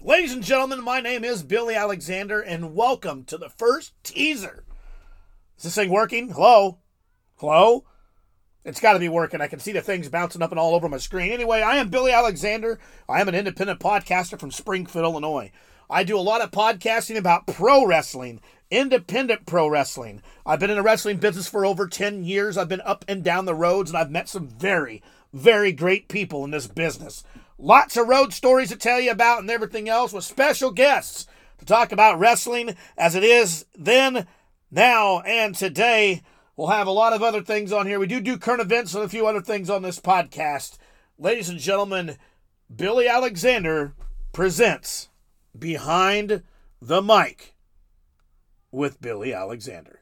Ladies and gentlemen, my name is Billy Alexander, and welcome to the first teaser. Is this thing working? Hello? Hello? It's got to be working. I can see the things bouncing up and all over my screen. Anyway, I am Billy Alexander. I am an independent podcaster from Springfield, Illinois. I do a lot of podcasting about pro wrestling, independent pro wrestling. I've been in the wrestling business for over 10 years. I've been up and down the roads, and I've met some very, very great people in this business. Lots of road stories to tell you about and everything else with special guests to talk about wrestling as it is then, now, and today. We'll have a lot of other things on here. We do do current events and a few other things on this podcast. Ladies and gentlemen, Billy Alexander presents Behind the Mic with Billy Alexander.